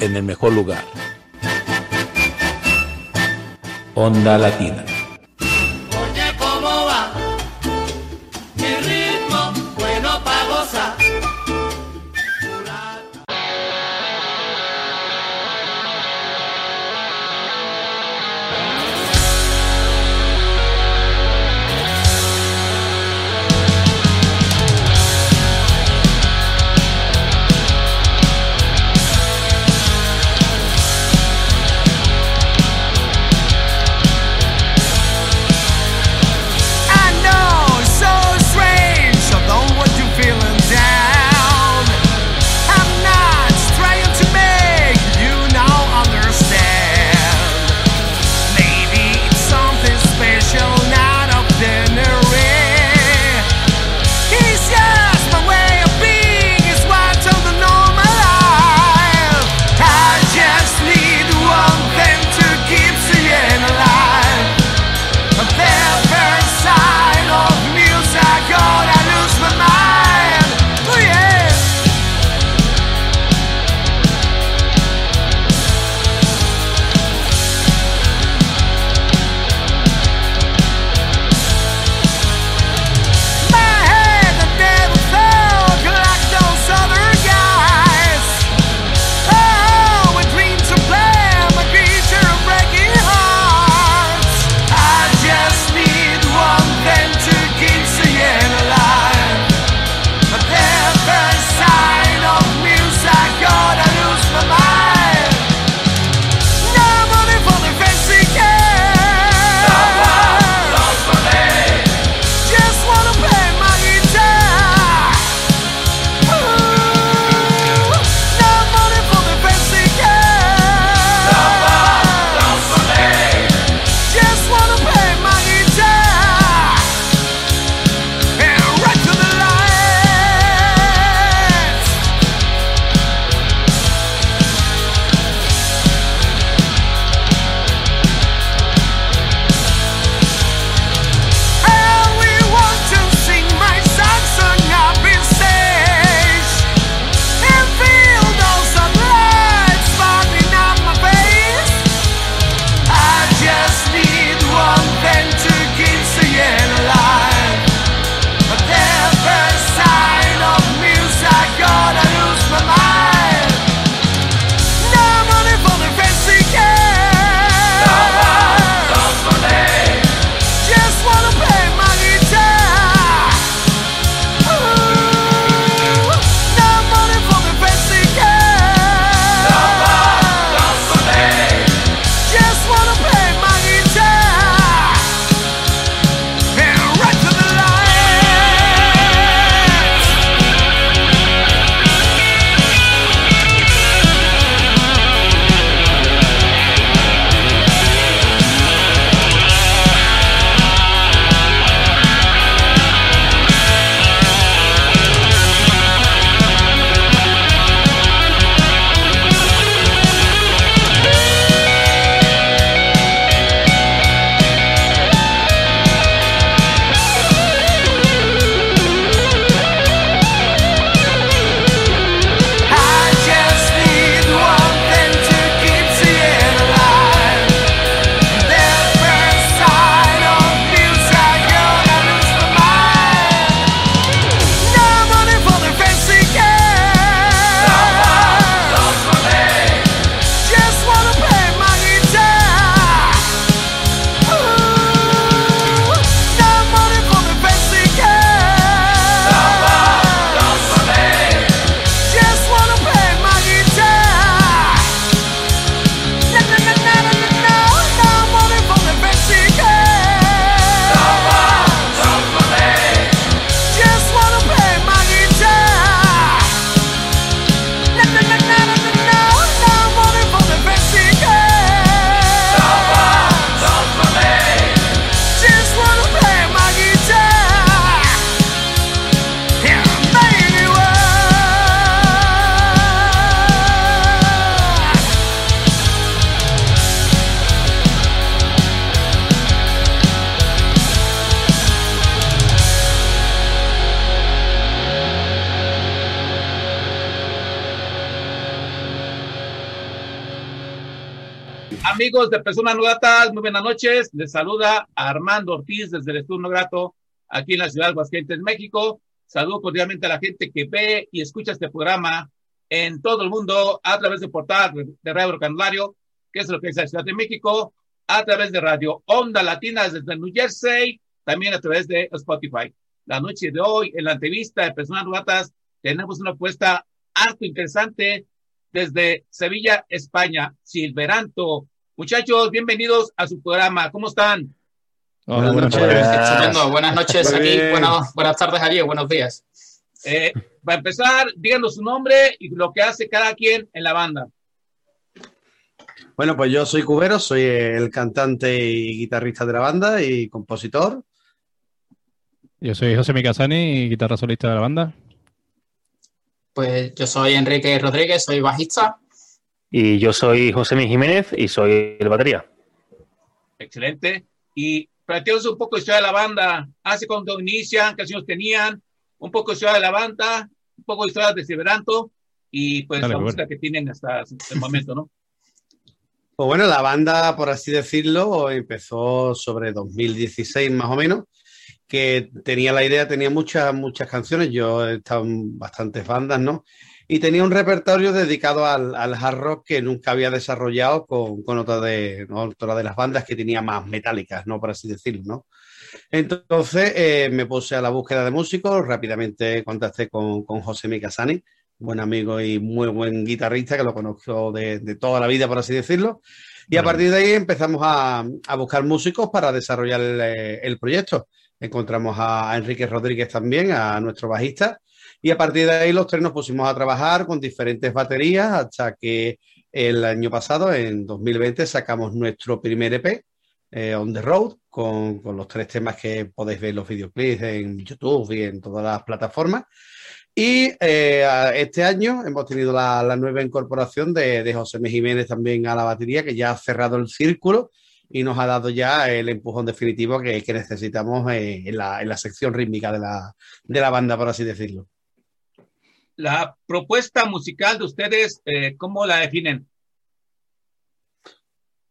En el mejor lugar. Onda Latina. Amigos de Personas No Gratas, muy buenas noches. Les saluda Armando Ortiz desde el Estudio Grato, aquí en la ciudad de Aguascalientes, México. Saludo cordialmente a la gente que ve y escucha este programa en todo el mundo a través del portal de Radio Candelario, que es lo que es la Ciudad de México, a través de Radio Onda Latina desde New Jersey, también a través de Spotify. La noche de hoy, en la entrevista de Personas Gratas, tenemos una apuesta harto interesante desde Sevilla, España, Silveranto. Muchachos, bienvenidos a su programa. ¿Cómo están? Hola, buenas, noches. Buenas noches aquí, buenas, tardes allí, buenos días. Eh, para empezar, díganos su nombre y lo que hace cada quien en la banda. Bueno, pues yo soy Cubero, soy el cantante y guitarrista de la banda y compositor. Yo soy José Micasani, guitarra solista de la banda. Pues yo soy Enrique Rodríguez, soy bajista. Y yo soy José Mi Jiménez y soy el batería. Excelente. Y planteamos un poco de historia de la banda. ¿Hace cuando inician? ¿Qué canciones tenían? Un poco de historia de la banda, un poco de historia de Silveranto y pues la música que tienen hasta el momento, ¿no? Pues bueno, la banda, por así decirlo, empezó sobre 2016 más o menos que tenía la idea, tenía muchas, muchas canciones, yo he estado en bastantes bandas, ¿no? Y tenía un repertorio dedicado al, hard rock que nunca había desarrollado con, con otra, de, otra de las bandas que tenía más metálicas, ¿no? Por así decirlo, ¿no? Entonces eh, me puse a la búsqueda de músicos, rápidamente contacté con, con José Micasani, buen amigo y muy buen guitarrista que lo conozco de, de toda la vida, por así decirlo. Y a partir de ahí empezamos a, a buscar músicos para desarrollar el, el proyecto. Encontramos a Enrique Rodríguez también, a nuestro bajista, y a partir de ahí los tres nos pusimos a trabajar con diferentes baterías hasta que el año pasado, en 2020, sacamos nuestro primer EP, eh, On the Road, con, los tres temas que podéis ver en los videoclips en YouTube y en todas las plataformas. Y eh, este año hemos tenido la, nueva incorporación de, de José M. Jiménez también a la batería, que ya ha cerrado el círculo y nos ha dado ya el empujón definitivo que, necesitamos eh, en, la, sección rítmica de la, banda, por así decirlo. La propuesta musical de ustedes, eh, ¿cómo la definen?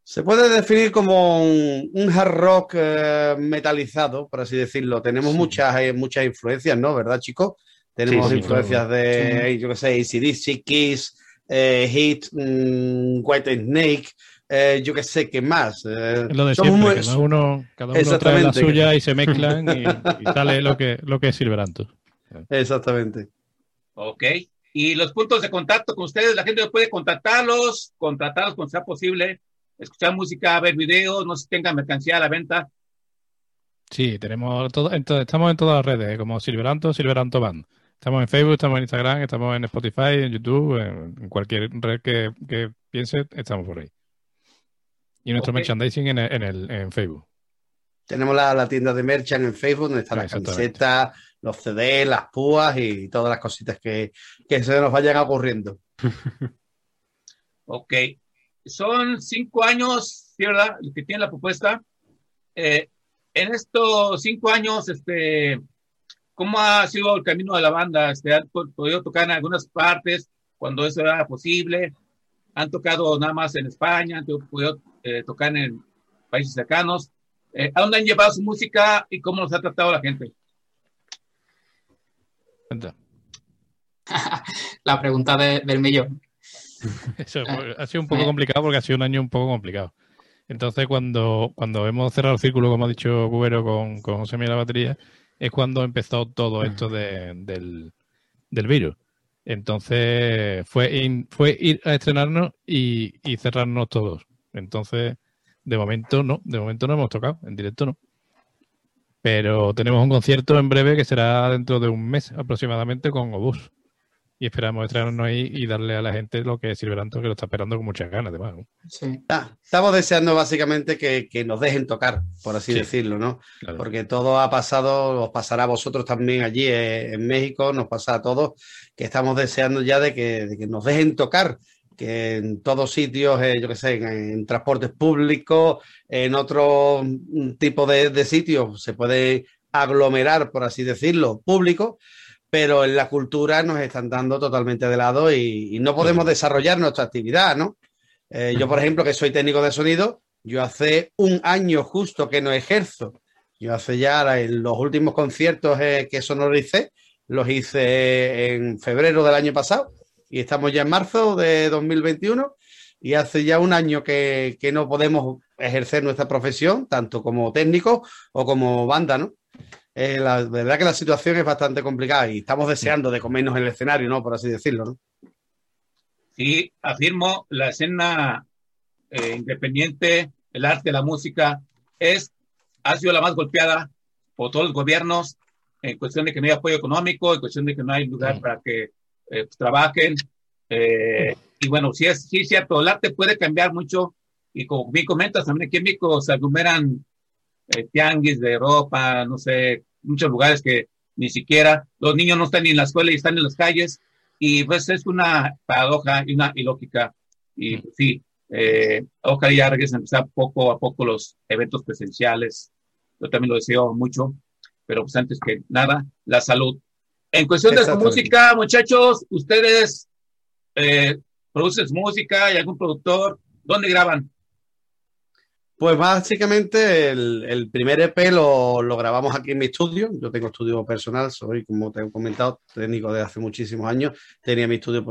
Se puede definir como un, hard rock eh, metalizado, por así decirlo. Tenemos muchas, muchas influencias, ¿no? ¿Verdad, chicos? Tenemos influencias de, yo qué sé, ACDC, Kiss, Hit, mm, White Snake, eh, yo qué sé, ¿qué más? Eh, lo de siempre, cada uno, cada uno trae la suya y se mezclan y, sale lo que, lo que es Silveranto. Exactamente. Ok. Y los puntos de contacto con ustedes, la gente puede contactarlos, contratarlos cuando sea posible, escuchar música, ver videos, no sé si tengan mercancía a la venta. Sí, tenemos todo, estamos en todas las redes, como Silveranto, Silveranto Band. Estamos en Facebook, estamos en Instagram, estamos en Spotify, en YouTube, en, cualquier red que, que piense, estamos por ahí. Y nuestro merchandising en, el, en Facebook. Tenemos la, tienda de merchant en Facebook, donde están las camisetas, los CD, las púas y todas las cositas que, se nos vayan ocurriendo. ok. Son cinco años, ¿sí, que tiene la propuesta. Eh, en estos cinco años, este, ¿cómo ha sido el camino de la banda? Este, ¿Han podido tocar en algunas partes cuando eso era posible? ¿Han tocado nada más en España? ¿Han podido eh, tocar en países cercanos. Eh, ¿A dónde han llevado su música y cómo los ha tratado la gente? la pregunta del millón. ha sido un poco complicado porque ha sido un año un poco complicado. Entonces, cuando, cuando hemos cerrado el círculo, como ha dicho Cubero con, con José Miguel la batería, es cuando empezó todo esto del, del virus. Entonces, fue, fue ir a estrenarnos y, y cerrarnos todos. Entonces, de momento no, de momento no hemos tocado, en directo no. Pero tenemos un concierto en breve que será dentro de un mes aproximadamente con Obús. Y esperamos estrenarnos ahí y darle a la gente lo que Silveranto, que lo está esperando con muchas ganas, además. Sí. Ah, estamos deseando básicamente que, nos dejen tocar, por así decirlo, ¿no? Porque todo ha pasado, os pasará a vosotros también allí eh, en México, nos pasa a todos, que estamos deseando ya de que, de que nos dejen tocar que en todos sitios, eh, yo qué sé, en, transportes públicos, en otro tipo de, sitios, se puede aglomerar, por así decirlo, público, pero en la cultura nos están dando totalmente de lado y, no podemos desarrollar nuestra actividad, ¿no? Eh, yo, por ejemplo, que soy técnico de sonido, yo hace un año justo que no ejerzo. Yo hace ya en los últimos conciertos eh, que sonoricé, los hice en febrero del año pasado y estamos ya en marzo de 2021 y hace ya un año que, que no podemos ejercer nuestra profesión, tanto como técnico o como banda, ¿no? Eh, la verdad que la situación es bastante complicada y estamos deseando de comernos el escenario, ¿no? Por así decirlo, ¿no? Sí, afirmo, la escena eh, independiente, el arte, la música, es, ha sido la más golpeada por todos los gobiernos en cuestión de que no hay apoyo económico, en cuestión de que no hay lugar para que eh, pues, trabajen. y bueno, sí es, sí cierto, el arte puede cambiar mucho y como bien comentas, también aquí se aglomeran eh, tianguis de ropa, no sé, muchos lugares que ni siquiera los niños no están ni en la escuela y están en las calles. Y pues es una paradoja y una ilógica. Y pues, sí, eh, ojalá ya regresen a empezar poco a poco los eventos presenciales. Yo también lo deseo mucho, pero pues antes que nada, la salud. En cuestión de su música, muchachos, ustedes eh, producen música y algún productor, ¿dónde graban? Pues básicamente el, primer EP lo, grabamos aquí en mi estudio. Yo tengo estudio personal, soy, como te he comentado, técnico de hace muchísimos años. Tenía mi estudio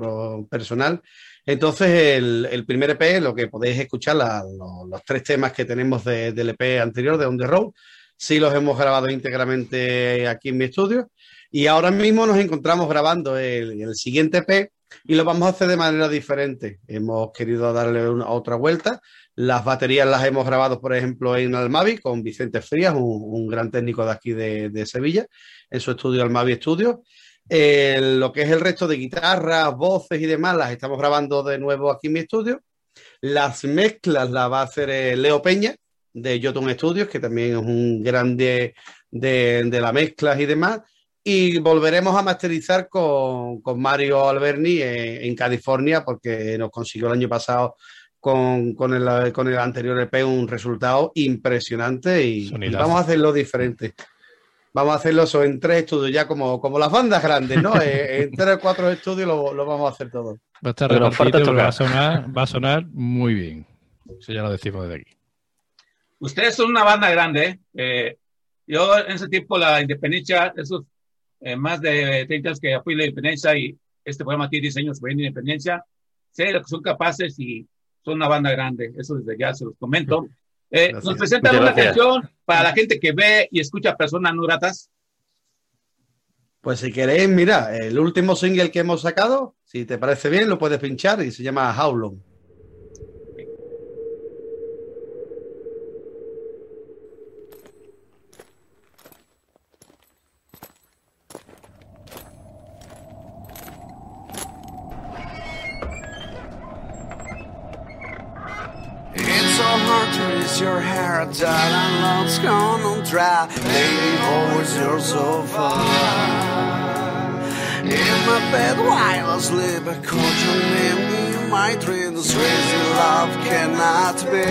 personal. Entonces, el, primer EP, lo que podéis escuchar, los, tres temas que tenemos del EP anterior, de On the Road, sí los hemos grabado íntegramente aquí en mi estudio. Y ahora mismo nos encontramos grabando el, siguiente EP y lo vamos a hacer de manera diferente. Hemos querido darle una, otra vuelta las baterías las hemos grabado, por ejemplo, en Almavi con Vicente Frías, un, gran técnico de aquí de, Sevilla, en su estudio Almavi Studio. lo que es el resto de guitarras, voces y demás, las estamos grabando de nuevo aquí en mi estudio. Las mezclas las va a hacer eh, Leo Peña, de Jotun Studios, que también es un grande de, de las mezclas y demás. Y volveremos a masterizar con, Mario Alberni en, California, porque nos consiguió el año pasado con, con, el, con el anterior EP un resultado impresionante y, vamos a hacerlo diferente. Vamos a hacerlo eso en tres estudios, ya como, como las bandas grandes, ¿no? Eh, en tres o cuatro estudios lo, lo, vamos a hacer todo. Va a estar va a sonar, va a sonar muy bien. Eso ya lo decimos desde aquí. Ustedes son una banda grande, ¿eh? eh yo en ese tiempo la independencia, esos eh, más de 30 años que fui la independencia y este programa tiene diseños de independencia, sé lo que son capaces y son una banda grande, eso desde ya se los comento. Eh, nos presentan una canción para la gente que ve y escucha personas no gratas. Pues si queréis, mira, el último single que hemos sacado, si te parece bien, lo puedes pinchar y se llama How your hair that and love's gone on dry. Lady, always you're so far. In my bed while I sleep, I caught your name in my dreams. Crazy love cannot be.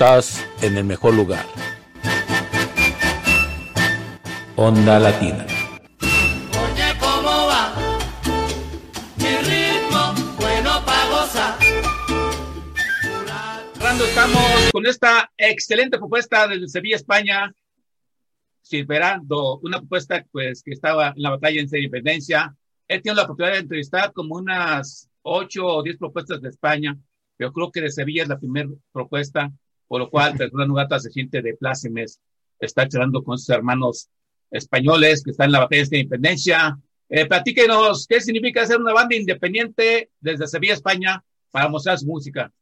Estás en el mejor lugar. Onda Latina. Oye, ¿cómo va? Mi ritmo, bueno para gozar. Cerrando, estamos con esta excelente propuesta desde Sevilla, España, Silverando, una propuesta pues que estaba en la batalla en su independencia. Él tiene la oportunidad de entrevistar como unas ocho o diez propuestas de España, pero creo que de Sevilla es la primera propuesta, por lo cual Fernando Gata se siente de plácemes, está charlando con sus hermanos españoles que están en la batalla de independencia. Eh, platíquenos qué significa ser una banda independiente desde Sevilla, España, para mostrar su música.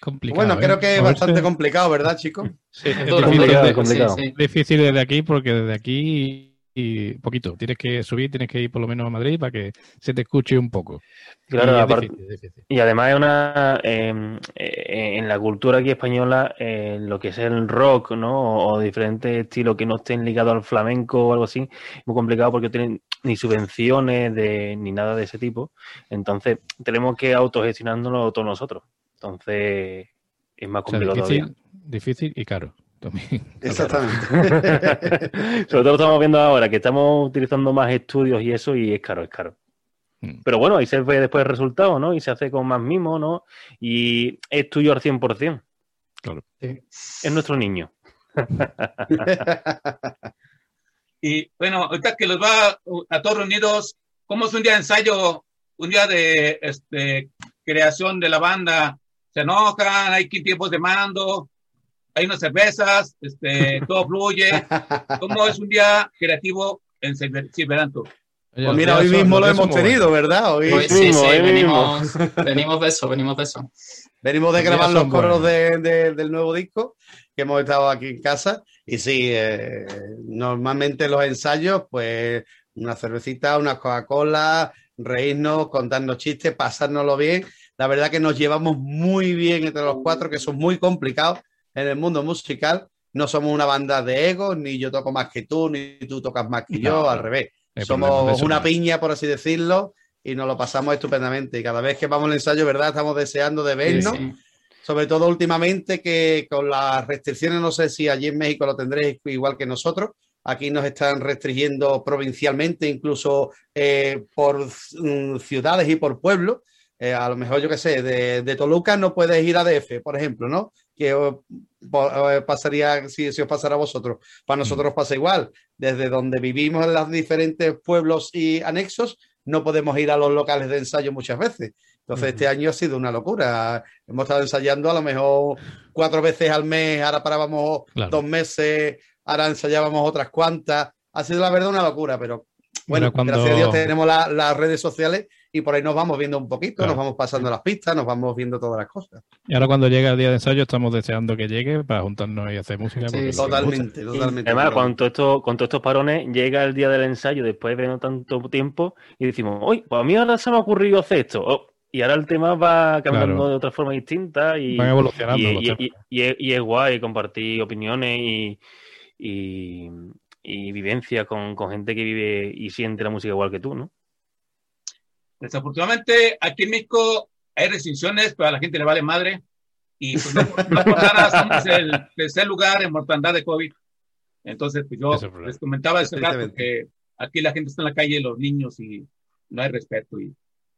Complicado, Bueno, ¿eh? creo que es bastante complicado, ¿verdad, chicos? Sí, es difícil, complicado. sí, sí. difícil desde aquí porque desde aquí y poquito. Tienes que subir, tienes que ir por lo menos a Madrid para que se te escuche un poco. Claro, Y aparte- difícil, es difícil. Y además es una eh, eh, en la cultura aquí española, eh, lo que es el rock, ¿no? O, o diferentes estilos que no estén ligados al flamenco o algo así, es muy complicado porque tienen ni subvenciones de, ni nada de ese tipo. Entonces, tenemos que autogestionándolo todos nosotros. Entonces, es más O sea, complicado difícil, difícil y caro. También. Exactamente. Sobre todo lo estamos viendo ahora, que estamos utilizando más estudios y eso, y es caro, es caro. Mm. Pero bueno, ahí se ve después el resultado, ¿no? Y se hace con más mimo, ¿no? Y es tuyo al 100%. Claro. Es nuestro niño. Y bueno, ahorita que los va a todos reunidos, ¿cómo es un día de ensayo, un día de este, creación de la banda? ¿Se enojan? ¿Hay tiempos de mando? ¿Hay unas cervezas? Este, ¿Todo fluye? ¿Cómo es un día creativo en? Oye, Pues mira, hoy mismo lo hemos tenido. ¿verdad? Hoy Hoy sí, mismo, sí, hoy venimos, venimos de eso, venimos de eso. venimos de grabar los coros de- de- del nuevo disco, que hemos estado aquí en casa. Y sí, eh, normalmente los ensayos, pues una cervecita, una Coca-Cola, reírnos, contarnos chistes, pasárnoslo bien. La verdad que nos llevamos muy bien entre los cuatro, que son muy complicados en el mundo musical. No somos una banda de egos, ni yo toco más que tú, ni tú tocas más que yo, al revés. Somos una piña, por así decirlo, y nos lo pasamos estupendamente. Y cada vez que vamos al ensayo, ¿verdad? Estamos deseando de vernos. sí. Sobre todo últimamente que con las restricciones, no sé si allí en México lo tendréis igual que nosotros. Aquí nos están restringiendo provincialmente, incluso eh, por mm, ciudades y por pueblos. Eh, a lo mejor, yo qué sé, de, de Toluca no puedes ir a DF, por ejemplo, ¿no? Que eh, pasaría si, si os pasara a vosotros. Para nosotros pasa igual. Desde donde vivimos en los diferentes pueblos y anexos, no podemos ir a los locales de ensayo muchas veces. Entonces, este año ha sido una locura. Hemos estado ensayando a lo mejor cuatro veces al mes, ahora parábamos Claro. dos meses, ahora ensayábamos otras cuantas. Ha sido la verdad una locura, pero bueno, cuando- gracias a Dios tenemos la- las redes sociales y por ahí nos vamos viendo un poquito, Claro. nos vamos pasando las pistas, nos vamos viendo todas las cosas. Y ahora cuando llega el día de ensayo estamos deseando que llegue para juntarnos y hacer música. Sí. Totalmente, totalmente. Además, Pero- con, todo esto, con todos estos parones, llega el día del ensayo después de no tanto tiempo y decimos, uy, pues a mí ahora se me ha ocurrido hacer esto. Oh, y ahora el tema va cambiando Claro. de otra forma distinta y, Van evolucionando y, y- y- y es, y es guay compartir opiniones y, y, y vivencias con, con gente que vive y siente la música igual que tú, ¿no? Desafortunadamente, aquí en México hay restricciones, pero a la gente le vale madre. Y pues, no, no por nada somos el tercer lugar en mortandad de COVID. Entonces, pues yo es les comentaba ese rato que aquí la gente está en la calle, los niños, y no hay respeto. Y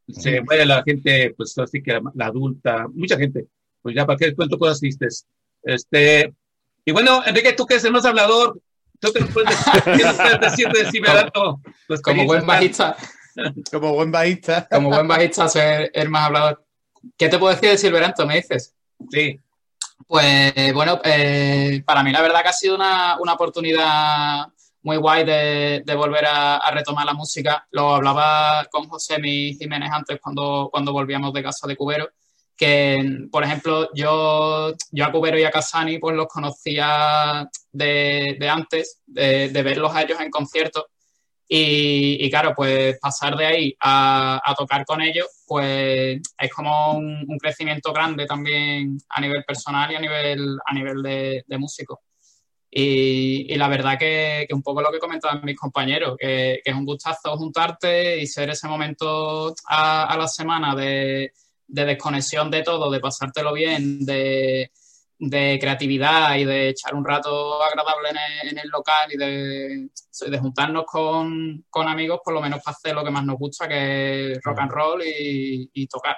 se muere la gente, pues así que la, la adulta, mucha gente. Pues ya para qué les cuento cosas tristes. Este, y bueno, Enrique, tú que eres el más hablador, tú que nos puedes decir, ¿qué nos puedes decir de Ciberato? Tu Como buen experiencia. bajista, Como buen bajista. como buen bajista, soy el más hablador. ¿Qué te puedo decir de Silveranto, me dices? Sí. Pues bueno, eh, para mí la verdad que ha sido una, una oportunidad muy guay de, de volver a, a retomar la música. Lo hablaba con José Mi Jiménez antes cuando, cuando volvíamos de casa de Cubero, que por ejemplo yo, yo a Cubero y a Casani pues los conocía de, antes, de, verlos a ellos en conciertos. Y, claro, pues pasar de ahí a, tocar con ellos, pues es como un, crecimiento grande también a nivel personal y a nivel, a nivel de, de músico. Y, la verdad que, un poco lo que comentaban mis compañeros, que, es un gustazo juntarte y ser ese momento a la semana de, de desconexión de todo, de pasártelo bien, de, de creatividad y de echar un rato agradable en el, en el local y de, de juntarnos con, con, amigos, por lo menos para hacer lo que más nos gusta, que es rock and roll y, y tocar.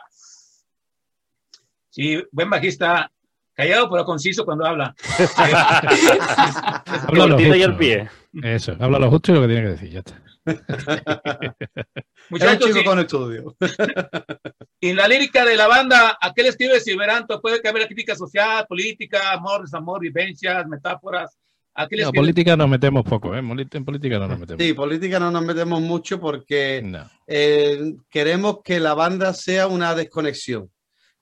Sí, buen bajista, callado pero conciso cuando habla. habla lo justo. Y al pie. Eso, habla lo justo y lo que tiene que decir, ya está. Muchachos, chico con estudio. y en la lírica de la banda, ¿a qué le escribe Silveranto? Puede que haber crítica social, política, amor, desamor, vivencias, metáforas. ¿A qué le no, política nos metemos poco, ¿eh? En política no nos metemos. Sí, política no nos metemos mucho porque no. eh, queremos que la banda sea una desconexión.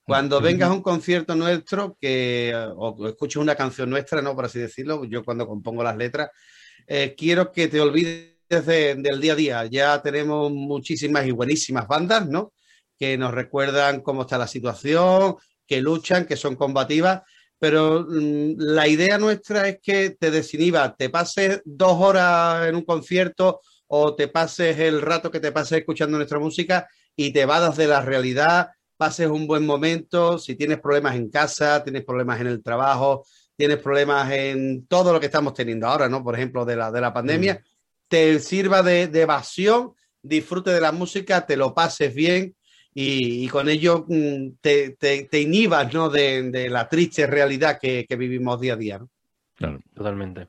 Cuando vengas a un concierto nuestro, que, o escuches una canción nuestra, ¿no? Por así decirlo, yo cuando compongo las letras, eh, quiero que te olvides de, del día a día. Ya tenemos muchísimas y buenísimas bandas, ¿no? Que nos recuerdan cómo está la situación, que luchan, que son combativas, pero mmm, la idea nuestra es que te desinhiba, te pases dos horas en un concierto o te pases el rato que te pases escuchando nuestra música y te vadas de la realidad, pases un buen momento, si tienes problemas en casa, tienes problemas en el trabajo, tienes problemas en todo lo que estamos teniendo ahora, ¿no? Por ejemplo, de la, de la pandemia, mm. Te sirva de, de, evasión, disfrute de la música, te lo pases bien y, y con ello mm, te, te, te, inhibas, ¿no? De, de la triste realidad que, que, vivimos día a día, ¿no? Claro, totalmente.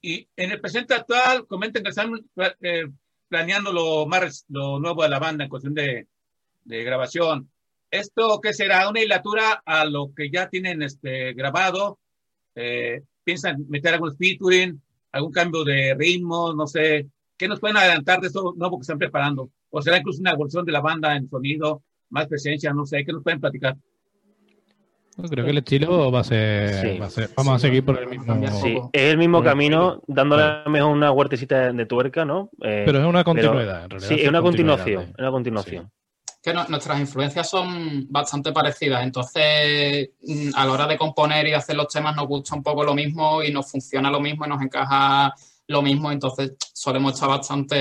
Y en el presente actual, comenten que están eh, planeando lo más lo nuevo de la banda en cuestión de de grabación. ¿Esto qué será? ¿Una hilatura a lo que ya tienen este, grabado? Eh, ¿Piensan meter algún featuring, algún cambio de ritmo? No sé. ¿Qué nos pueden adelantar de eso nuevo que están preparando? ¿O será incluso una evolución de la banda en sonido, más presencia? No sé. ¿Qué nos pueden platicar? Creo que el estilo va a ser, sí. va a ser vamos sí, a seguir por el mismo sí, es el mismo camino dándole a lo mejor una huertecita de tuerca no eh, pero es una continuidad pero, sí es una continuación una continuación que no, nuestras influencias son bastante parecidas, entonces mm, a la hora de componer y hacer los temas nos gusta un poco lo mismo y nos funciona lo mismo y nos encaja lo mismo, entonces solemos estar bastante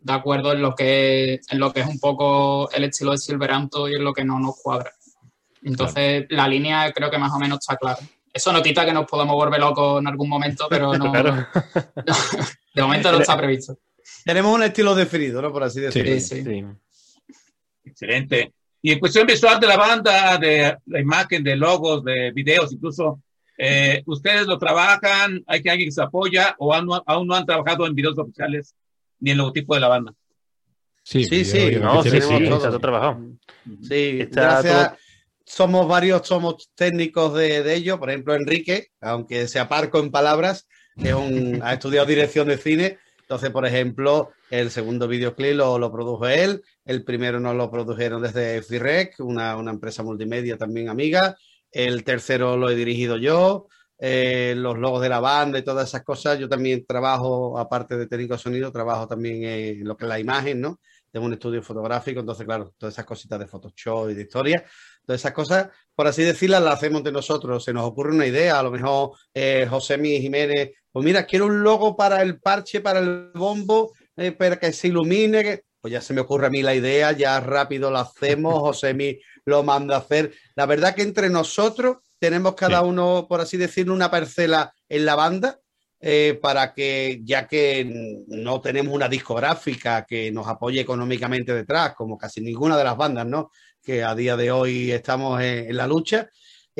de acuerdo en lo que, en lo que es un poco el estilo de Silveranto y en lo que no nos cuadra. Entonces claro. la línea creo que más o menos está clara. Eso no quita que nos podamos volver locos en algún momento, pero no, claro. de momento no está previsto. Tenemos un estilo definido, ¿no? Por así decirlo. sí. sí. sí. Excelente. Y en cuestión visual de la banda, de la imagen, de logos, de videos, incluso, eh, ¿ustedes lo trabajan? ¿Hay que alguien que se apoya o aún no, aún no han trabajado en videos oficiales ni en logotipo de la banda? Sí, sí, sí. No, sí, sí, sí, está trabajado. Sí, está gracias. Todo... Somos varios, somos técnicos de, de ello. Por ejemplo, Enrique, aunque se aparco en palabras, es un, ha estudiado dirección de cine. Entonces, por ejemplo, el segundo videoclip lo, lo produjo él, el primero nos lo produjeron desde FIREC, una, una, empresa multimedia también amiga. El tercero lo he dirigido yo. Eh, los logos de la banda y todas esas cosas. Yo también trabajo, aparte de técnico de sonido, trabajo también en lo que es la imagen, ¿no? Tengo un estudio fotográfico, entonces, claro, todas esas cositas de Photoshop y de historia, todas esas cosas, por así decirlas, las hacemos de nosotros. Se nos ocurre una idea, a lo mejor eh, José Mi Jiménez, pues mira, quiero un logo para el parche, para el bombo, eh, para que se ilumine. Que pues ya se me ocurre a mí la idea, ya rápido lo hacemos, José mi lo manda a hacer. La verdad que entre nosotros tenemos cada sí. uno, por así decirlo, una parcela en la banda eh, para que, ya que no tenemos una discográfica que nos apoye económicamente detrás, como casi ninguna de las bandas, ¿no? Que a día de hoy estamos en, en la lucha.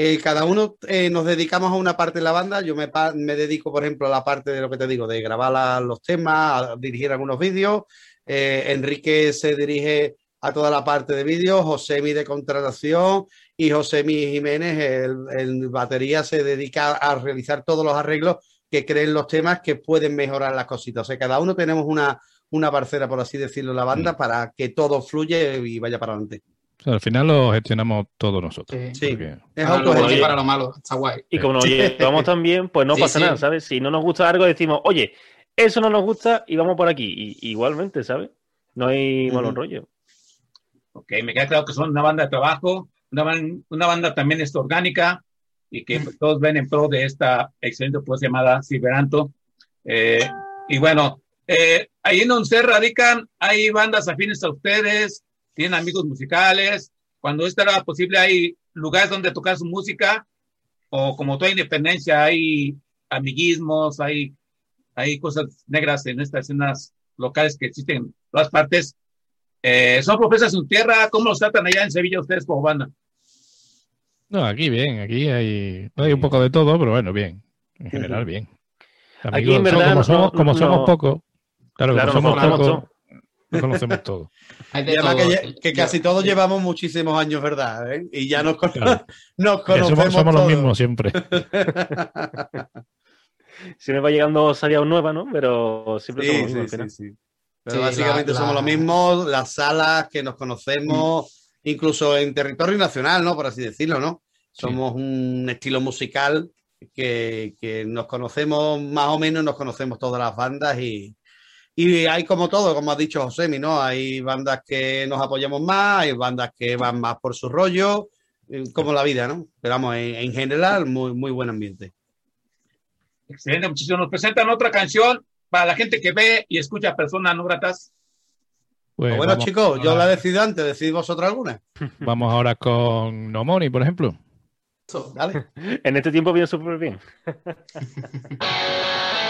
Eh, cada uno eh, nos dedicamos a una parte de la banda. Yo me, me, dedico, por ejemplo, a la parte de lo que te digo, de grabar la, los temas, a dirigir algunos vídeos. Eh, Enrique se dirige a toda la parte de vídeo, José Mi de contratación y José Mi Jiménez, el, el, batería, se dedica a realizar todos los arreglos que creen los temas que pueden mejorar las cositas. O sea, cada uno tenemos una, una parcera, por así decirlo, en la banda mm. para que todo fluya y vaya para adelante. O sea, al final lo gestionamos todos nosotros. Sí, porque... es autogestión para lo malo, está guay. Y como nos llevamos tan bien, pues no sí, pasa sí. nada, ¿sabes? Si no nos gusta algo, decimos, oye, eso no nos gusta y vamos por aquí. Y, igualmente, ¿sabes? No hay malo uh -huh. rollo. Ok, me queda claro que son una banda de trabajo, una, ban una banda también es orgánica y que pues, todos ven en pro de esta excelente pues llamada Ciberanto. Eh, y bueno, eh, ahí en donde radican, hay bandas afines a ustedes, tienen amigos musicales. Cuando esto era posible, hay lugares donde tocar su música. o como toda independencia hay amiguismos, hay, hay cosas negras en estas escenas locales que existen en todas partes. Eh, ¿Son profesas en su tierra? ¿Cómo los tratan allá en Sevilla ustedes como banda? No, aquí bien, aquí hay, hay un poco de todo, pero bueno, bien. En general, bien. Aquí, en verdad, como somos, no- como no- somos pocos, claro, Claro, como nos somos pocos, nos conocemos todos. Hay Y de además todo. que, ya- que casi todos llevamos muchísimos años, ¿verdad? ¿Eh? Y ya nos, Claro. nos conocemos somos, somos los mismos siempre. Si me va llegando salida nueva, ¿no? Pero siempre Sí, somos los sí, mismos sí. Pero Sí, básicamente la- somos la- los mismos, las salas que nos conocemos, incluso en territorio nacional, ¿no? Por así decirlo, ¿no? Somos un estilo musical que, que nos conocemos más o menos, nos conocemos todas las bandas y, y hay como todo, como ha dicho Josemi, ¿no? Hay bandas que nos apoyamos más, hay bandas que van más por su rollo, eh, como la vida, ¿no? Pero vamos, en, en general, muy, muy buen ambiente. Excelente, muchísimo. Nos presentan otra canción para la gente que ve y escucha personas no gratas. Pues bueno, vamos chicos, yo la decido antes, decidid vosotros alguna. Vamos ahora con No Money, por ejemplo. Dale. En este tiempo viene súper bien.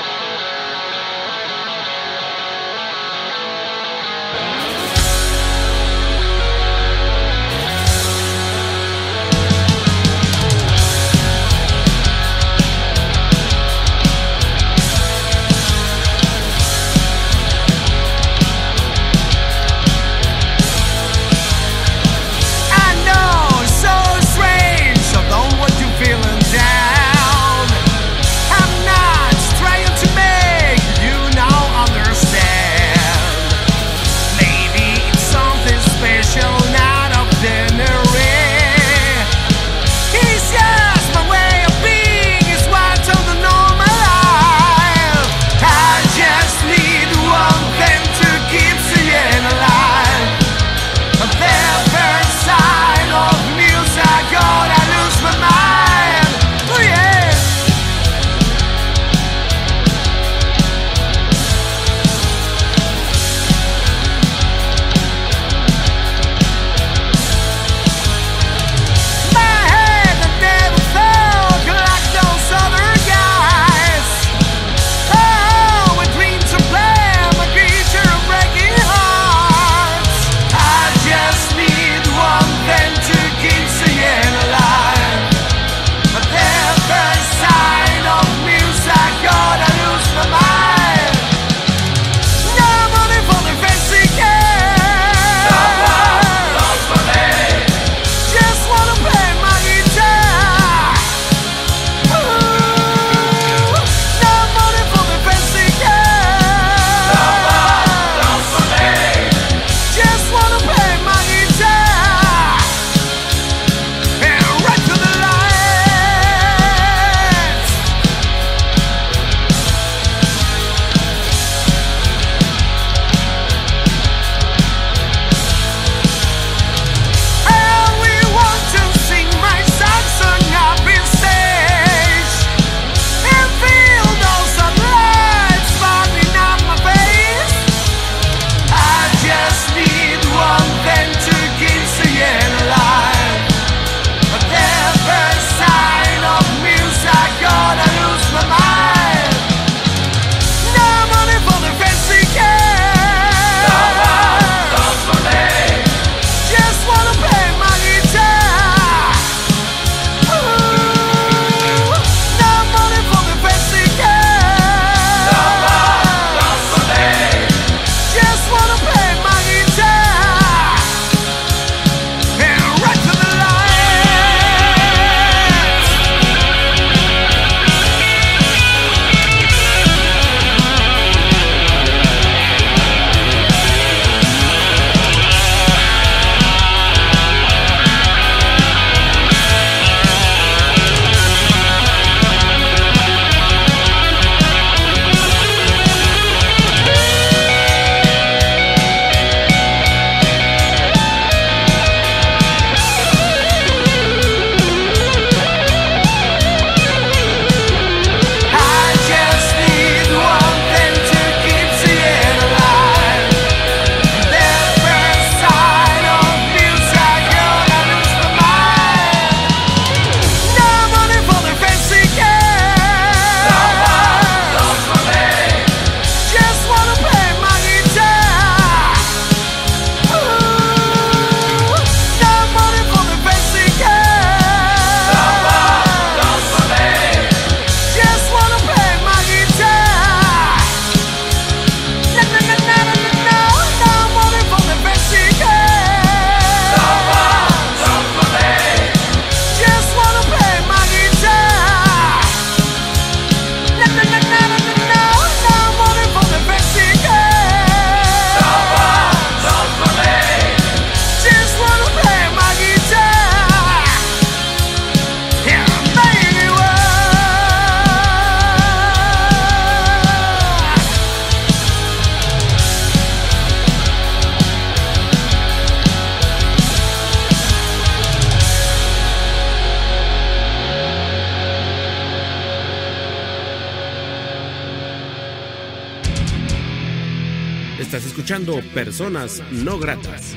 Escuchando Personas No Gratas.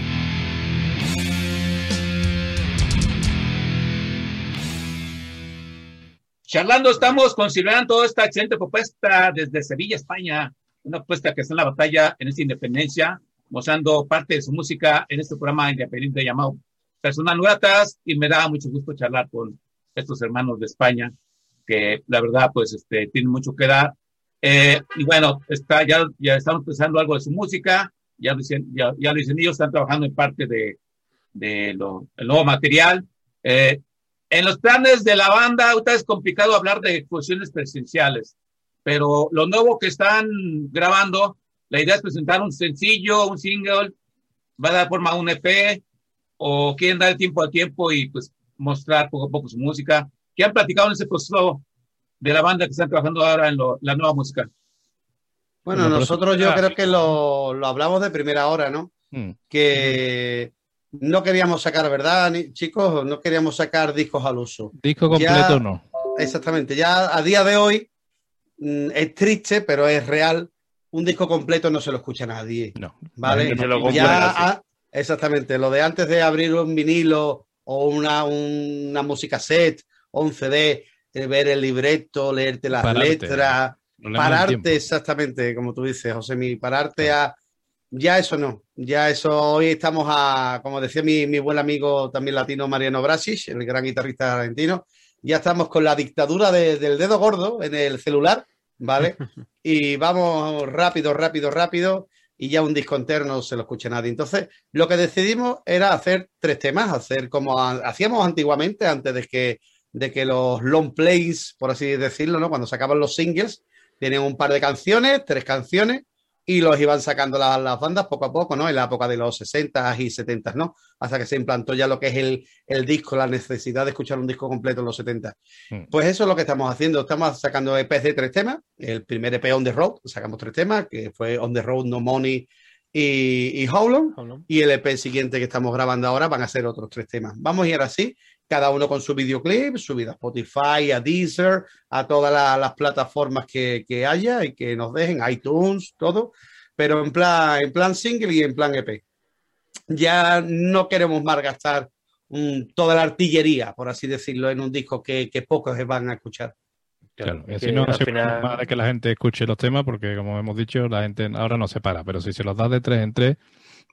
Charlando estamos considerando esta excelente propuesta desde Sevilla, España, una propuesta que está en la batalla en esta independencia, mostrando parte de su música en este programa independiente llamado Personas No Gratas y me da mucho gusto charlar con estos hermanos de España que la verdad pues este, tienen mucho que dar. Eh, y bueno, está, ya, ya estamos pensando algo de su música, ya ya, ya lo dicen ellos, están trabajando en parte de, de lo, el nuevo material. Eh, en los planes de la banda, ahorita es complicado hablar de exposiciones presenciales, pero lo nuevo que están grabando, la idea es presentar un sencillo, un single, va a dar forma a un EP, o quieren dar el tiempo al tiempo y pues mostrar poco a poco su música. ¿Qué han platicado en ese proceso de la banda que están trabajando ahora en lo, la nueva música? Bueno, nosotros yo creo que lo, lo hablamos de primera hora, ¿no? Mm. Que no queríamos sacar, ¿verdad, ni- chicos? No queríamos sacar discos al uso. Disco completo Ya- no. Exactamente. Ya a día de hoy mm, es triste, pero es real. Un disco completo no se lo escucha nadie. No. ¿Vale? Lo compren Ya, exactamente. Lo de antes de abrir un vinilo o una, una música set o un CD, de ver el libreto, leerte las Pararte. letras. Pararte exactamente, como tú dices, José, mi pararte a. Ya eso no, ya eso hoy estamos a, como decía mi, mi buen amigo también latino Mariano Brasic, el gran guitarrista argentino, ya estamos con la dictadura de- del dedo gordo en el celular, ¿vale? Y vamos rápido, rápido, rápido, y ya un disco entero no se lo escucha nadie. Entonces, lo que decidimos era hacer tres temas, hacer como ha- hacíamos antiguamente, antes de que, de que los long plays, por así decirlo, ¿no? Cuando sacaban los singles, tenían un par de canciones, tres canciones, y los iban sacando las, las bandas poco a poco, ¿no? En la época de los 60 y 70, ¿no? Hasta que se implantó ya lo que es el, el disco, la necesidad de escuchar un disco completo en los 70. Mm. Pues eso es lo que estamos haciendo. Estamos sacando EPs de tres temas. El primer EP On the Road, sacamos tres temas, que fue On the Road, No Money y, y How Long. Y el EP siguiente que estamos grabando ahora van a ser otros tres temas. Vamos a ir así, cada uno con su videoclip, subido a Spotify, a Deezer, a todas la- las plataformas que, que haya y que nos dejen, iTunes, todo, pero en plan, en plan single y en plan EP. Ya no queremos malgastar mm, toda la artillería, por así decirlo, en un disco que, que pocos van a escuchar. Claro, y que así no al se final- más de que la gente escuche los temas, porque como hemos dicho, la gente ahora no se para, pero si se los das de tres en tres,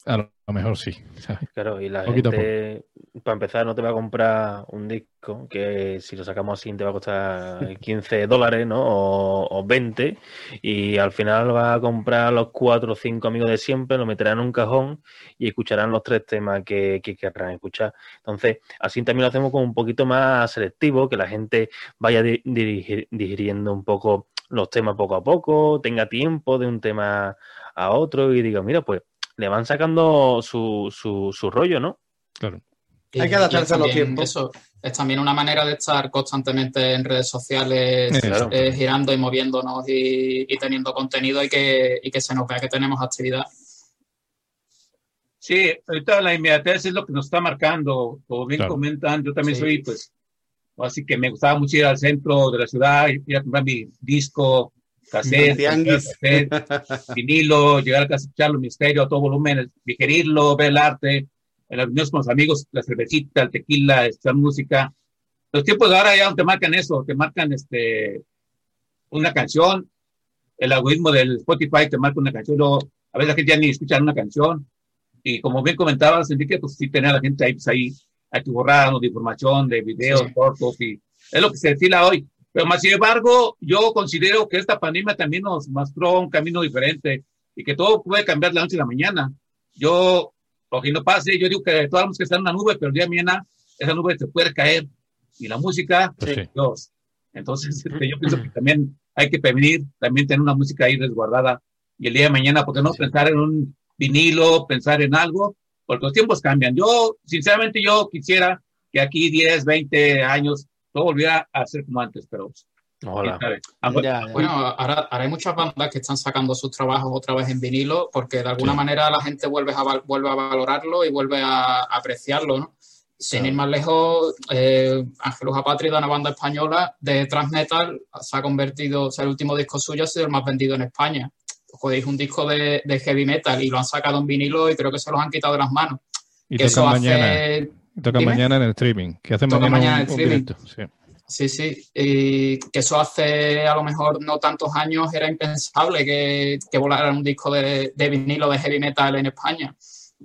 a lo mejor sí. ¿sabes? Claro, y la Poquito a gente, para empezar, no te va a comprar un disco que si lo sacamos así te va a costar 15 dólares, ¿no? O, o 20, y al final va a comprar los cuatro o cinco amigos de siempre, lo meterán en un cajón y escucharán los tres temas que, que querrán escuchar. Entonces, así también lo hacemos como un poquito más selectivo, que la gente vaya di- dirigi- digiriendo un poco los temas poco a poco, tenga tiempo de un tema a otro y diga, mira, pues le van sacando su, su, su rollo, ¿no? Claro. Y- Hay que adaptarse a los tiempos. Eso es también una manera de estar constantemente en redes sociales, Claro. eh, girando y moviéndonos y, y teniendo contenido y que, y que se nos vea que tenemos actividad. Sí, ahorita la inmediatez es lo que nos está marcando. Como bien Claro. comentan, yo también Sí. soy, pues, así que me gustaba mucho ir al centro de la ciudad, ir a comprar mi disco, cassette, Tianguis. cassette, vinilo, llegar a casa, escucharlo en mi estéreo a todo volumen, digerirlo, ver el arte, en las reuniones con los amigos, la cervecita, el tequila, escuchar música. Los tiempos de ahora ya no te marcan eso, te marcan este, una canción, el algoritmo del Spotify te marca una canción, luego, a veces la gente ya ni escucha una canción, y como bien comentabas, Enrique, pues sí tener a la gente ahí, pues ahí, hay que borrarnos de información, de videos, Sí. cortos, y es lo que se estila hoy. Pero más sin embargo, yo considero que esta pandemia también nos mostró un camino diferente y que todo puede cambiar de la noche a la mañana. Yo, o que no pase, yo digo que la música está en una nube, pero el día de mañana esa nube se puede caer. Y la música, Pues sí. Dios. Entonces, este, yo pienso que también hay que prevenir, también tener una música ahí resguardada. Y el día de mañana, ¿por qué no pensar en un vinilo, pensar en algo? Porque los tiempos cambian. Yo, sinceramente, yo quisiera que aquí 10, 20 años todo volviera a ser como antes, pero quién sabe. Ah, Ya, ya. Bueno, ahora, ahora hay muchas bandas que están sacando sus trabajos otra vez en vinilo porque de alguna Sí. manera la gente vuelve a, val- vuelve a valorarlo y vuelve a, apreciarlo, ¿no? Sin ir más lejos, eh, Ángelus Apátrida, una banda española de thrash metal, se ha convertido, o sea, el último disco suyo ha sido el más vendido en España. joder, un disco de, de heavy metal y lo han sacado en vinilo y creo que se los han quitado de las manos. Y Que eso hace- Dime. mañana en el streaming. Que Tocan mañana, mañana en un streaming. directo. Sí. Sí, sí. Y que eso hace a lo mejor no tantos años era impensable que, que volara un disco de, de vinilo de heavy metal en España.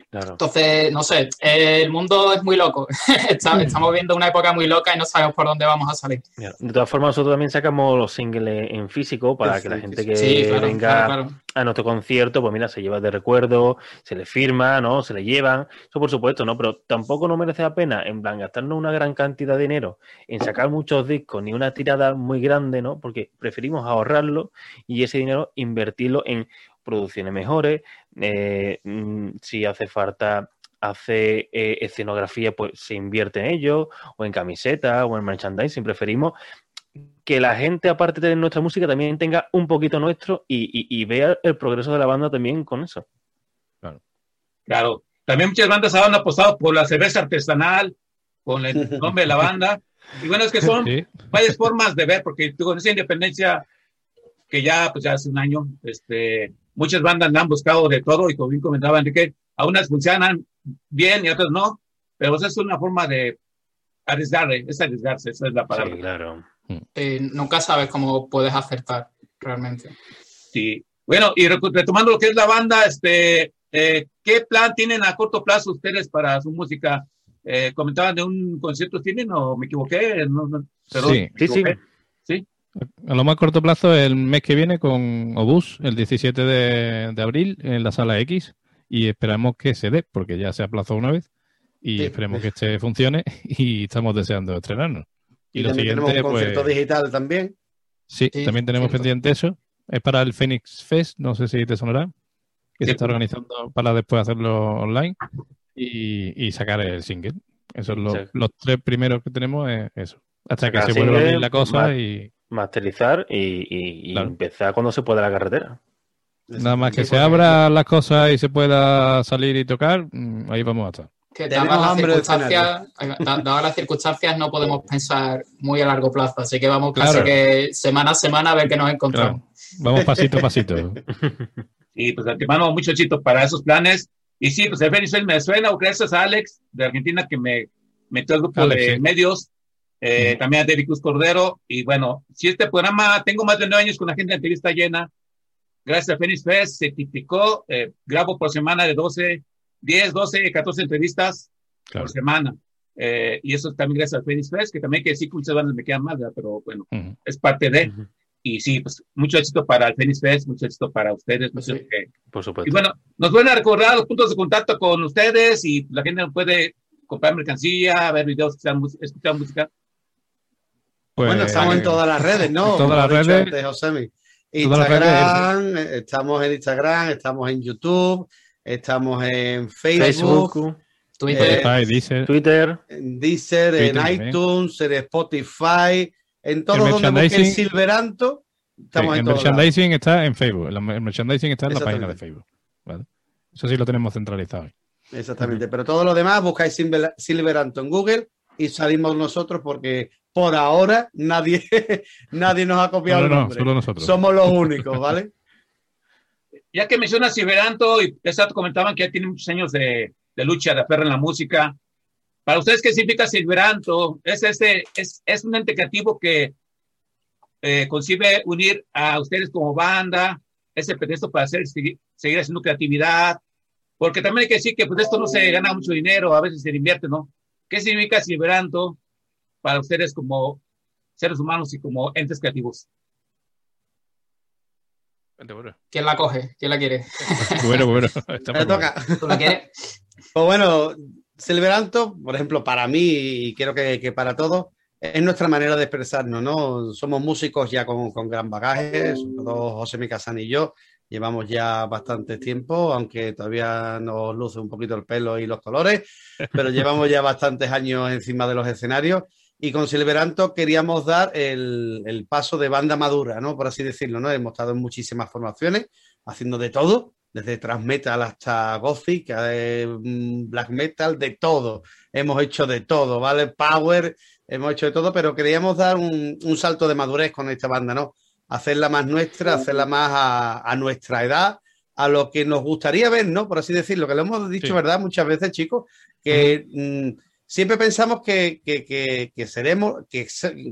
Claro. Entonces, no sé, el mundo es muy loco. Está- Estamos viendo una época muy loca y no sabemos por dónde vamos a salir. De todas formas, nosotros también sacamos los singles en físico para que la gente que Sí, claro, venga claro, a nuestro concierto, pues mira, se lleva de recuerdo, se le firma, ¿no? Se le llevan, eso por supuesto, ¿no? Pero tampoco nos merece la pena, en plan, gastarnos una gran cantidad de dinero en sacar muchos discos, ni una tirada muy grande, ¿no? Porque preferimos ahorrarlo y ese dinero invertirlo en producciones mejores, eh, mm, si hace falta hace eh, escenografía, pues se invierte en ello, o en camisetas, o en merchandising, preferimos que la gente, aparte de nuestra música, también tenga un poquito nuestro y, y- y vea el progreso de la banda también con eso. Claro. También muchas bandas han apostado por la cerveza artesanal, con el nombre de la banda. Y bueno, es que son Sí. varias formas de ver, porque tú, con esa independencia que ya, pues ya hace un año, este, muchas bandas han buscado de todo y como bien comentaba Enrique, a unas funcionan bien y otras no, pero pues, es una forma de arriesgarse, es arriesgarse, esa es la palabra. Sí, claro. Eh, nunca sabes cómo puedes acertar realmente. Sí. Bueno, y retomando lo que es la banda, este, eh, ¿qué plan tienen a corto plazo ustedes para su música? Eh, comentaban de un concierto tienen o me equivoqué, no, no, perdón, Sí. me Sí. Sí. A lo más corto plazo, el mes que viene con Obús, el 17 de, de abril, en la sala X. Y esperamos que se dé, porque ya se aplazó una vez. Y Sí. esperemos que este funcione. Y estamos deseando estrenarnos. Y, Y, lo siguiente, tenemos un concierto pues, digital también. sí, Sí, también tenemos cierto. pendiente eso. Es para el Phoenix Fest, no sé si te sonará. Que Sí. se está organizando para después hacerlo online y, y sacar el single. Esos son los, Sí. los tres primeros que tenemos, es eso. Hasta que se vuelva a abrir la cosa más- y Masterizar y, y- y Claro. empezar cuando se pueda la carretera. nada más que Sí, se abran las cosas y se pueda salir y tocar, mm, ahí vamos a estar. Que dadas las, circunstancias, da- dadas las circunstancias no podemos pensar muy a largo plazo, así que vamos casi Claro. que semana a semana a ver qué nos Claro. encontramos. Vamos pasito a pasito. Y pues de antemano, mucho éxito para esos planes. Y sí, pues el Venezuela me suena, gracias a Alex de Argentina que me metió al grupo Alex, de sí. medios, eh, también a David Cruz Cordero. Y bueno, si este programa, tengo más de nueve años con la gente de entrevista llena, gracias a Phoenix Fest, se tipificó, eh, grabo por semana de 12, 10, 12, 14 entrevistas Claro. por semana. Eh, y eso también gracias a Phoenix Fest, que también que sí, que muchas bandas me quedan mal, ¿verdad? pero bueno, Ujú. es parte de. Ujú. Y sí, pues mucho éxito para el Phoenix Fest, mucho éxito para ustedes. mucho- Sí. Por supuesto. y bueno, nos van a recordar los puntos de contacto con ustedes y la gente puede comprar mercancía, ver videos, escuchar música. Pues, bueno, estamos en todas las redes, ¿no? en todas Como las redes. antes Josemi. Redes. Instagram, eh, estamos en Instagram, estamos en YouTube, estamos en Facebook, Facebook, Twitter, Eh, Spotify, Deezer, Twitter, en Deezer, Twitter en también. iTunes, en Spotify, en todos El donde busquen merchandising. Silveranto, estamos Sí, en el todos lados. merchandising está en Facebook. El merchandising está en la página de. Facebook. ¿vale? Eso sí lo tenemos centralizado. Exactamente, pero todo lo demás buscáis Silver- Silveranto en Google y salimos nosotros porque por ahora nadie, nadie nos ha copiado No, el no, no, nombre. solo nosotros. Somos los únicos, ¿vale? Ya que mencionas Ciberanto y exacto comentaban que ya tiene muchos años de, de lucha, de aferro en la música. Para ustedes, ¿qué significa Silveranto? Es, este, es, es un ente creativo que eh, concibe unir a ustedes como banda, ese pretexto para hacer, seguir, seguir haciendo creatividad, porque también hay que decir que pues esto no se gana mucho dinero, a veces se invierte, ¿no? ¿Qué significa Silveranto para ustedes como seres humanos y como entes creativos? ¿quién la coge? ¿Quién la quiere? Bueno, bueno. está Me toca. ¿Tú la quieres? Pues bueno, Silveranto, por ejemplo, para mí y creo que, que para todos, es nuestra manera de expresarnos, ¿no? Somos músicos ya con, con gran bagaje, sobre todo José Micasán y yo, llevamos ya bastante tiempo, aunque todavía nos luce un poquito el pelo y los colores, pero llevamos ya bastantes años encima de los escenarios y con Silveranto queríamos dar el, el paso de banda madura, ¿no? Por así decirlo, ¿no? Hemos estado en muchísimas formaciones, haciendo de todo, desde thrash metal hasta gothic, eh, mm, black metal, de todo. Hemos hecho de todo, ¿vale? Power, hemos hecho de todo, pero queríamos dar un, un salto de madurez con esta banda, ¿no? hacerla más nuestra, hacerla más a, a nuestra edad, a lo que nos gustaría ver, ¿no? Por así decirlo, que lo hemos dicho, Sí. ¿verdad? Muchas veces, chicos, que siempre pensamos que, que- que- que seremos, que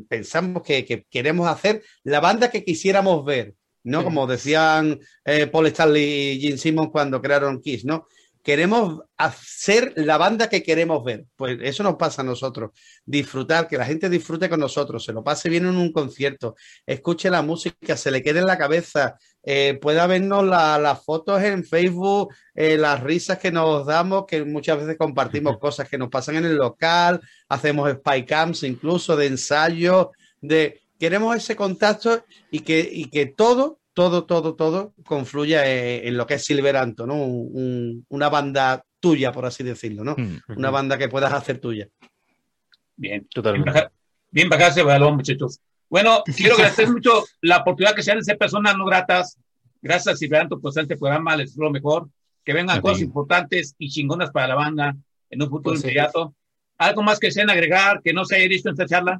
pensamos que, que queremos hacer la banda que quisiéramos ver, ¿no? Sí. Como decían eh, Paul Stanley y Gene Simmons cuando crearon Kiss, ¿no? Queremos hacer la banda que queremos ver. Pues eso nos pasa a nosotros. Disfrutar, que la gente disfrute con nosotros, se lo pase bien en un concierto, escuche la música, se le quede en la cabeza, eh, pueda vernos la- las fotos en Facebook, eh, las risas que nos damos, que muchas veces compartimos cosas que nos pasan en el local, hacemos spy camps incluso de ensayo, de queremos ese contacto y que, y que todo, todo, todo, todo confluya eh, en lo que es Silveranto, ¿no? Un- un- una banda tuya, por así decirlo, ¿no? Mm. Una banda que puedas hacer tuya. Bien. Bien, Totalmente. bien bajarse el balón, muchachos. Bueno, quiero agradecer mucho la oportunidad que se han de ser personas no gratas. Gracias, Silveranto, por este programa. Les lo mejor. Que vengan cosas importantes y chingonas para la banda en un futuro Pues sí. inmediato. ¿Algo más que sean agregar que no se haya visto en esta charla?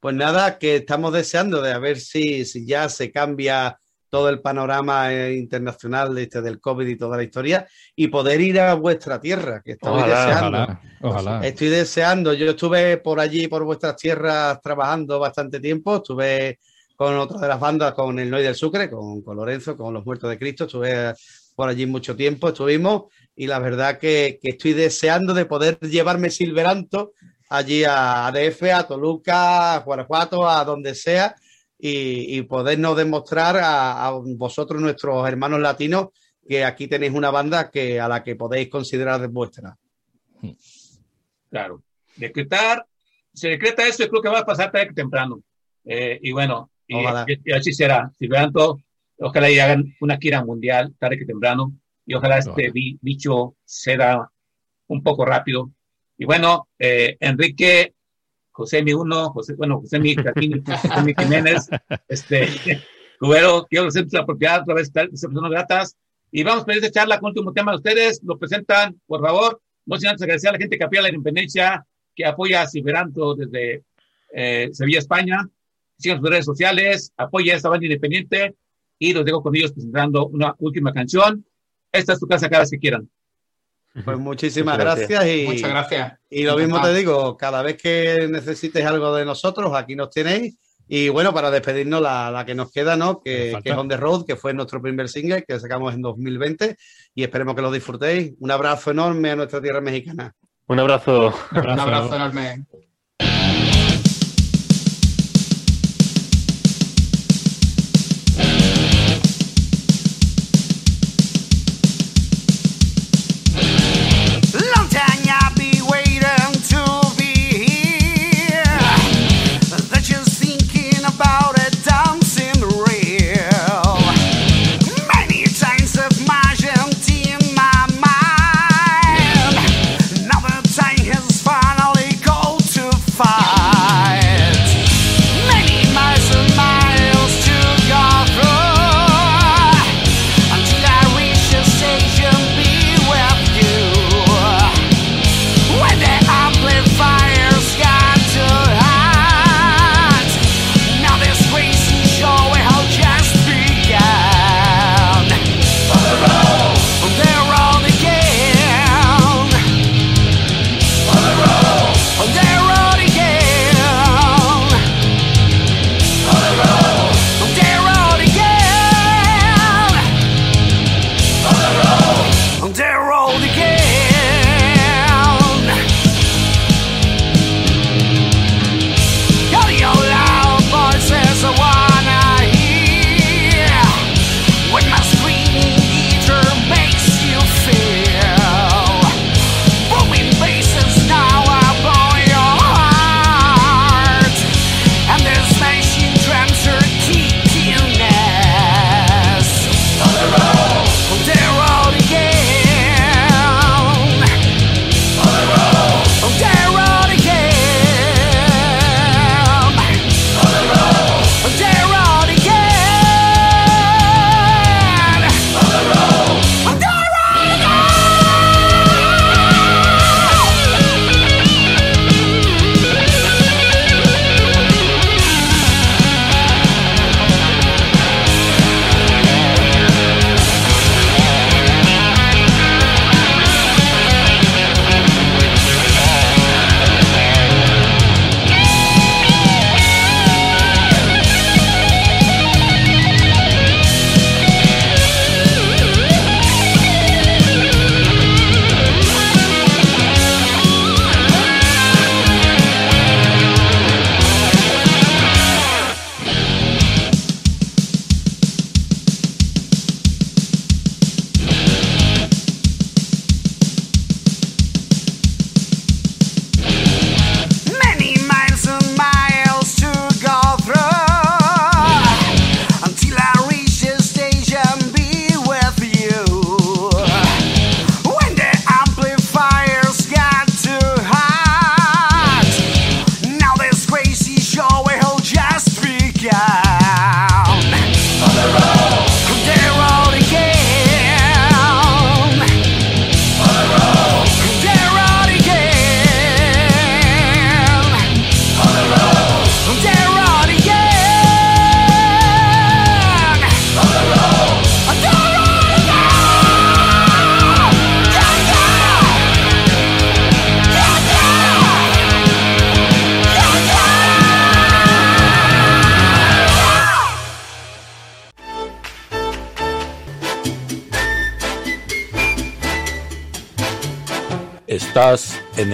Pues nada, que estamos deseando de a ver si, si ya se cambia todo el panorama eh, internacional de este, del COVID y toda la historia y poder ir a vuestra tierra, que estoy Ojalá, deseando. Ojalá, ojalá. Estoy deseando. Yo estuve por allí, por vuestras tierras, trabajando bastante tiempo. Estuve con otra de las bandas, con el Noy del Sucre, con, con Lorenzo, con Los Muertos de Cristo. Estuve por allí mucho tiempo, estuvimos. Y la verdad que, que estoy deseando de poder llevarme Silveranto allí a ADF, a Toluca, a Guanajuato, a donde sea. Y, y podernos demostrar a, a vosotros, nuestros hermanos latinos, que aquí tenéis una banda que, a la que podéis considerar de vuestra. Claro. Decretar, se decreta eso creo que va a pasar tarde que temprano. Eh, y bueno, y, y- así será. Silveranto, ojalá y hagan una gira mundial tarde que temprano. Y ojalá este Ojalá. bi- bicho ceda un poco rápido. Y bueno, eh, Enrique, José mi uno, José, bueno, José mi José mi Jiménez, este, Cubero, quiero hacer la propiedad otra vez, ser personas gratas. Y vamos a pedir esta charla con último tema de ustedes. Lo presentan, por favor. No sin antes agradecer a la gente que apoya la independencia, que apoya a Silveranto desde eh, Sevilla, España. Sigan sus redes sociales, apoya a esta banda independiente y los dejo con ellos presentando una última canción. Esta es tu casa cada vez que quieran. Pues muchísimas gracias, gracias. y, Muchas gracias. y lo mismo te digo, cada vez que necesites algo de nosotros, aquí nos tenéis. Y bueno, para despedirnos, la, la que nos queda, ¿no? Que es On the Road, que fue nuestro primer single que sacamos en 2020 y esperemos que lo disfrutéis. Un abrazo enorme a nuestra tierra mexicana. Un abrazo. Un abrazo enorme.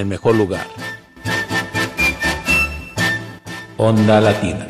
el mejor lugar. Onda Latina.